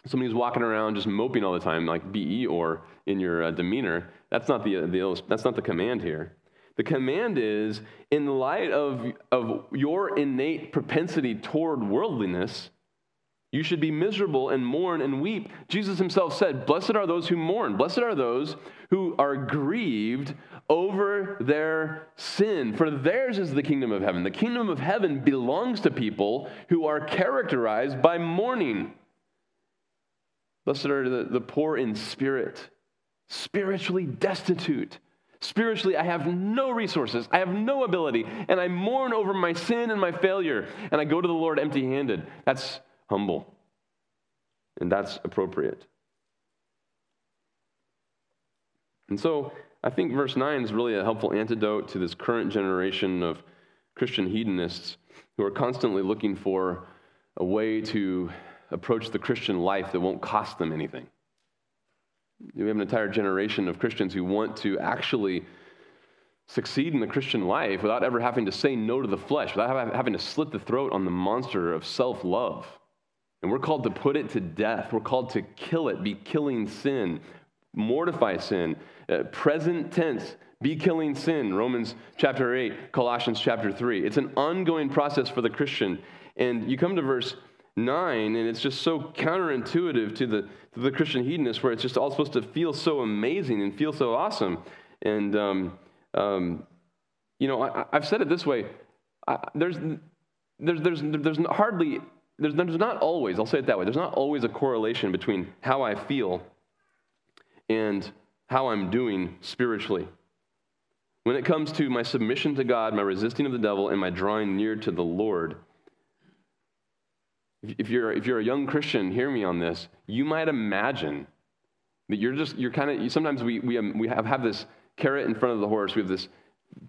somebody who's walking around just moping all the time, like Eeyore in your uh, demeanor. That's not the, the, that's not the command here. The command is in light of, of your innate propensity toward worldliness, you should be miserable and mourn and weep. Jesus himself said, Blessed are those who mourn. Blessed are those who are grieved over their sin, for theirs is the kingdom of heaven. The kingdom of heaven belongs to people who are characterized by mourning. Blessed are the, the poor in spirit, spiritually destitute. Spiritually, I have no resources, I have no ability, and I mourn over my sin and my failure, and I go to the Lord empty handed. That's humble, and that's appropriate. And so, I think verse 9 is really a helpful antidote to this current generation of Christian hedonists who are constantly looking for a way to approach the Christian life that won't cost them anything. We have an entire generation of Christians who want to actually succeed in the Christian life without ever having to say no to the flesh, without having to slit the throat on the monster of self love. And we're called to put it to death. We're called to kill it, be killing sin, mortify sin. Uh, present tense, be killing sin, Romans chapter 8, Colossians chapter 3. It's an ongoing process for the Christian. And you come to verse 9, and it's just so counterintuitive to the, to the Christian hedonist, where it's just all supposed to feel so amazing and feel so awesome. And, um, um, you know, I, have said it this way I, there's, there's, there's, there's hardly, there's, there's not always, I'll say it that way, there's not always a correlation between how I feel and how I'm doing spiritually. When it comes to my submission to God, my resisting of the devil, and my drawing near to the Lord, if you're, if you're a young Christian, hear me on this. You might imagine that you're just, you're kind of, sometimes we, we, um, we have, have this carrot in front of the horse. We have this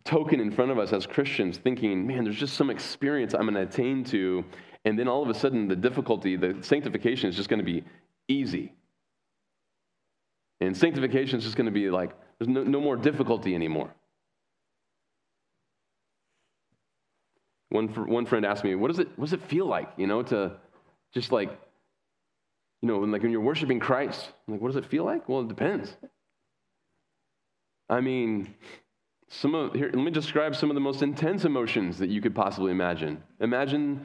token in front of us as Christians thinking, man, there's just some experience I'm going to attain to. And then all of a sudden, the difficulty, the sanctification is just going to be easy. And sanctification is just going to be like, there's no, no more difficulty anymore. One, one friend asked me, what does, it, what does it feel like, you know, to, just like, you know, when, like when you're worshiping Christ? Like, what does it feel like? Well, it depends. I mean, some of here, let me describe some of the most intense emotions that you could possibly imagine. Imagine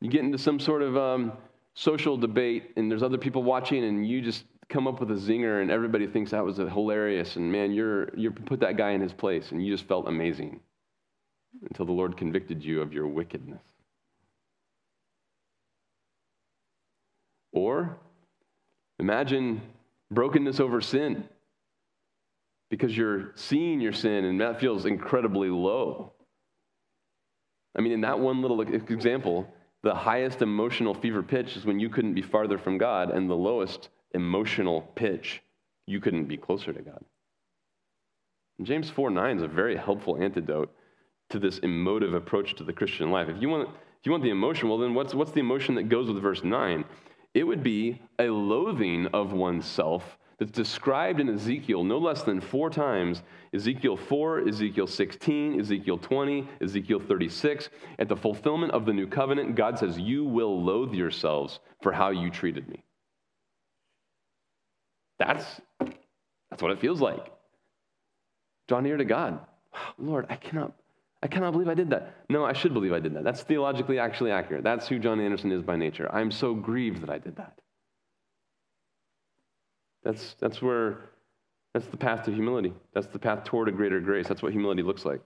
you get into some sort of um, social debate and there's other people watching and you just come up with a zinger and everybody thinks that was hilarious and man you're you put that guy in his place and you just felt amazing until the lord convicted you of your wickedness or imagine brokenness over sin because you're seeing your sin and that feels incredibly low i mean in that one little example the highest emotional fever pitch is when you couldn't be farther from God, and the lowest emotional pitch, you couldn't be closer to God. And James 4 9 is a very helpful antidote to this emotive approach to the Christian life. If you want, if you want the emotion, well, then what's, what's the emotion that goes with verse 9? It would be a loathing of oneself that's described in Ezekiel no less than four times Ezekiel 4, Ezekiel 16, Ezekiel 20, Ezekiel 36. At the fulfillment of the new covenant, God says, You will loathe yourselves for how you treated me. That's, that's what it feels like. Draw near to God. Lord, I cannot, I cannot believe I did that. No, I should believe I did that. That's theologically actually accurate. That's who John Anderson is by nature. I'm so grieved that I did that. That's, that's where, that's the path to humility. That's the path toward a greater grace. That's what humility looks like.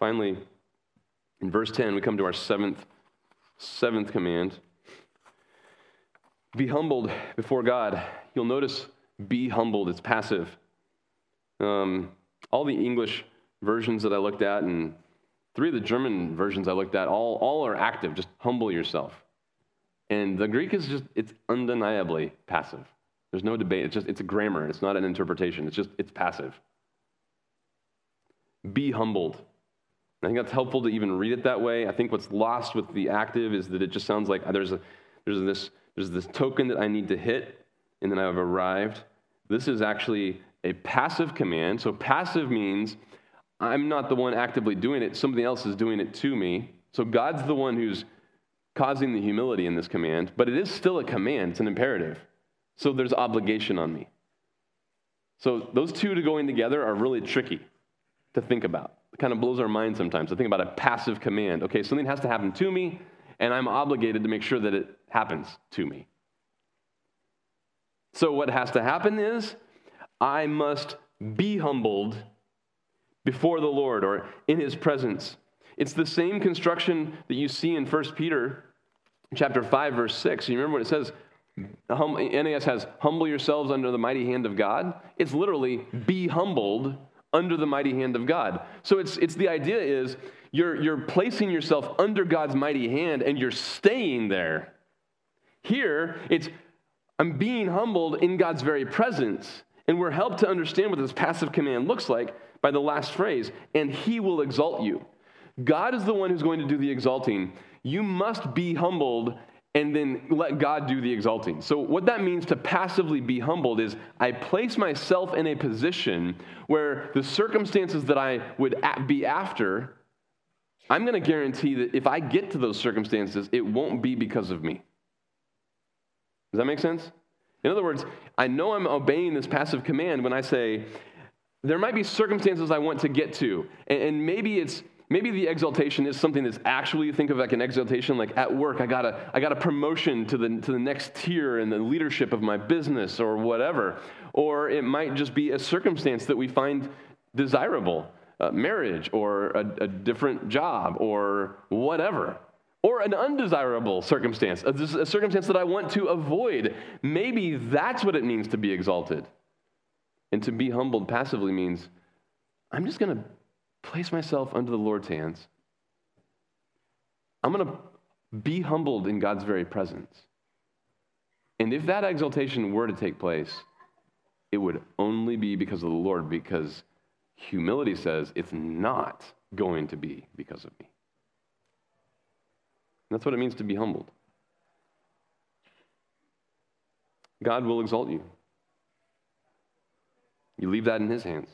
Finally, in verse 10, we come to our seventh, seventh command. Be humbled before God. You'll notice be humbled, it's passive. Um, all the English versions that I looked at and three of the German versions I looked at, all, all are active. Just humble yourself. And the Greek is just, it's undeniably passive. There's no debate. It's just, it's a grammar. It's not an interpretation. It's just, it's passive. Be humbled. I think that's helpful to even read it that way. I think what's lost with the active is that it just sounds like uh, there's, a, there's, this, there's this token that I need to hit, and then I've arrived. This is actually a passive command. So passive means I'm not the one actively doing it, somebody else is doing it to me. So God's the one who's causing the humility in this command, but it is still a command, it's an imperative. So there's obligation on me. So those two to going together are really tricky to think about. It kind of blows our mind sometimes to think about a passive command. Okay, something has to happen to me, and I'm obligated to make sure that it happens to me. So what has to happen is I must be humbled before the Lord or in his presence. It's the same construction that you see in 1 Peter chapter 5, verse 6. You remember what it says? Hum, NAS has, humble yourselves under the mighty hand of God. It's literally, be humbled under the mighty hand of God. So it's, it's the idea is you're, you're placing yourself under God's mighty hand and you're staying there. Here, it's, I'm being humbled in God's very presence. And we're helped to understand what this passive command looks like by the last phrase, and he will exalt you. God is the one who's going to do the exalting. You must be humbled and then let God do the exalting. So, what that means to passively be humbled is I place myself in a position where the circumstances that I would be after, I'm going to guarantee that if I get to those circumstances, it won't be because of me. Does that make sense? In other words, I know I'm obeying this passive command when I say, there might be circumstances I want to get to, and maybe it's Maybe the exaltation is something that's actually you think of like an exaltation, like at work, I got a, I got a promotion to the, to the next tier in the leadership of my business or whatever. Or it might just be a circumstance that we find desirable, uh, marriage or a, a different job or whatever. Or an undesirable circumstance, a, circumstance that I want to avoid. Maybe that's what it means to be exalted. And to be humbled passively means I'm just going to place myself under the Lord's hands. I'm going to be humbled in God's very presence. And if that exaltation were to take place, it would only be because of the Lord, because humility says it's not going to be because of me. And that's what it means to be humbled. God will exalt you. You leave that in His hands.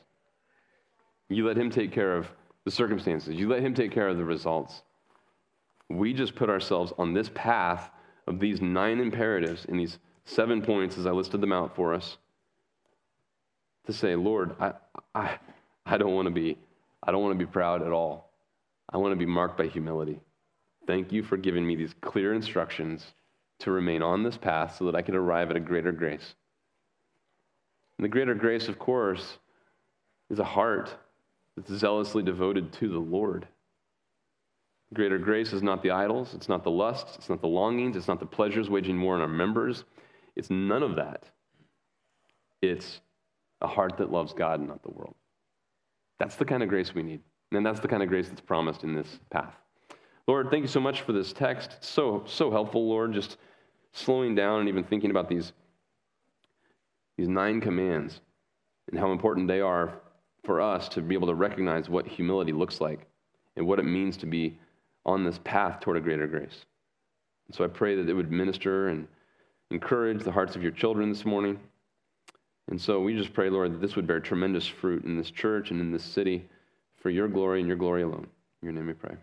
You let Him take care of the circumstances. You let Him take care of the results. We just put ourselves on this path of these nine imperatives in these seven points as I listed them out for us to say, Lord, I, I, I don't want to be, I don't want to be proud at all. I want to be marked by humility. Thank you for giving me these clear instructions to remain on this path so that I could arrive at a greater grace. And the greater grace, of course, is a heart that's zealously devoted to the Lord. Greater grace is not the idols, it's not the lusts, it's not the longings, it's not the pleasures waging war on our members. It's none of that. It's a heart that loves God and not the world. That's the kind of grace we need. And that's the kind of grace that's promised in this path. Lord, thank you so much for this text. It's so, so helpful, Lord, just slowing down and even thinking about these, these nine commands and how important they are for us to be able to recognize what humility looks like and what it means to be on this path toward a greater grace. And so I pray that it would minister and encourage the hearts of your children this morning. And so we just pray, Lord, that this would bear tremendous fruit in this church and in this city for your glory and your glory alone. In your name we pray.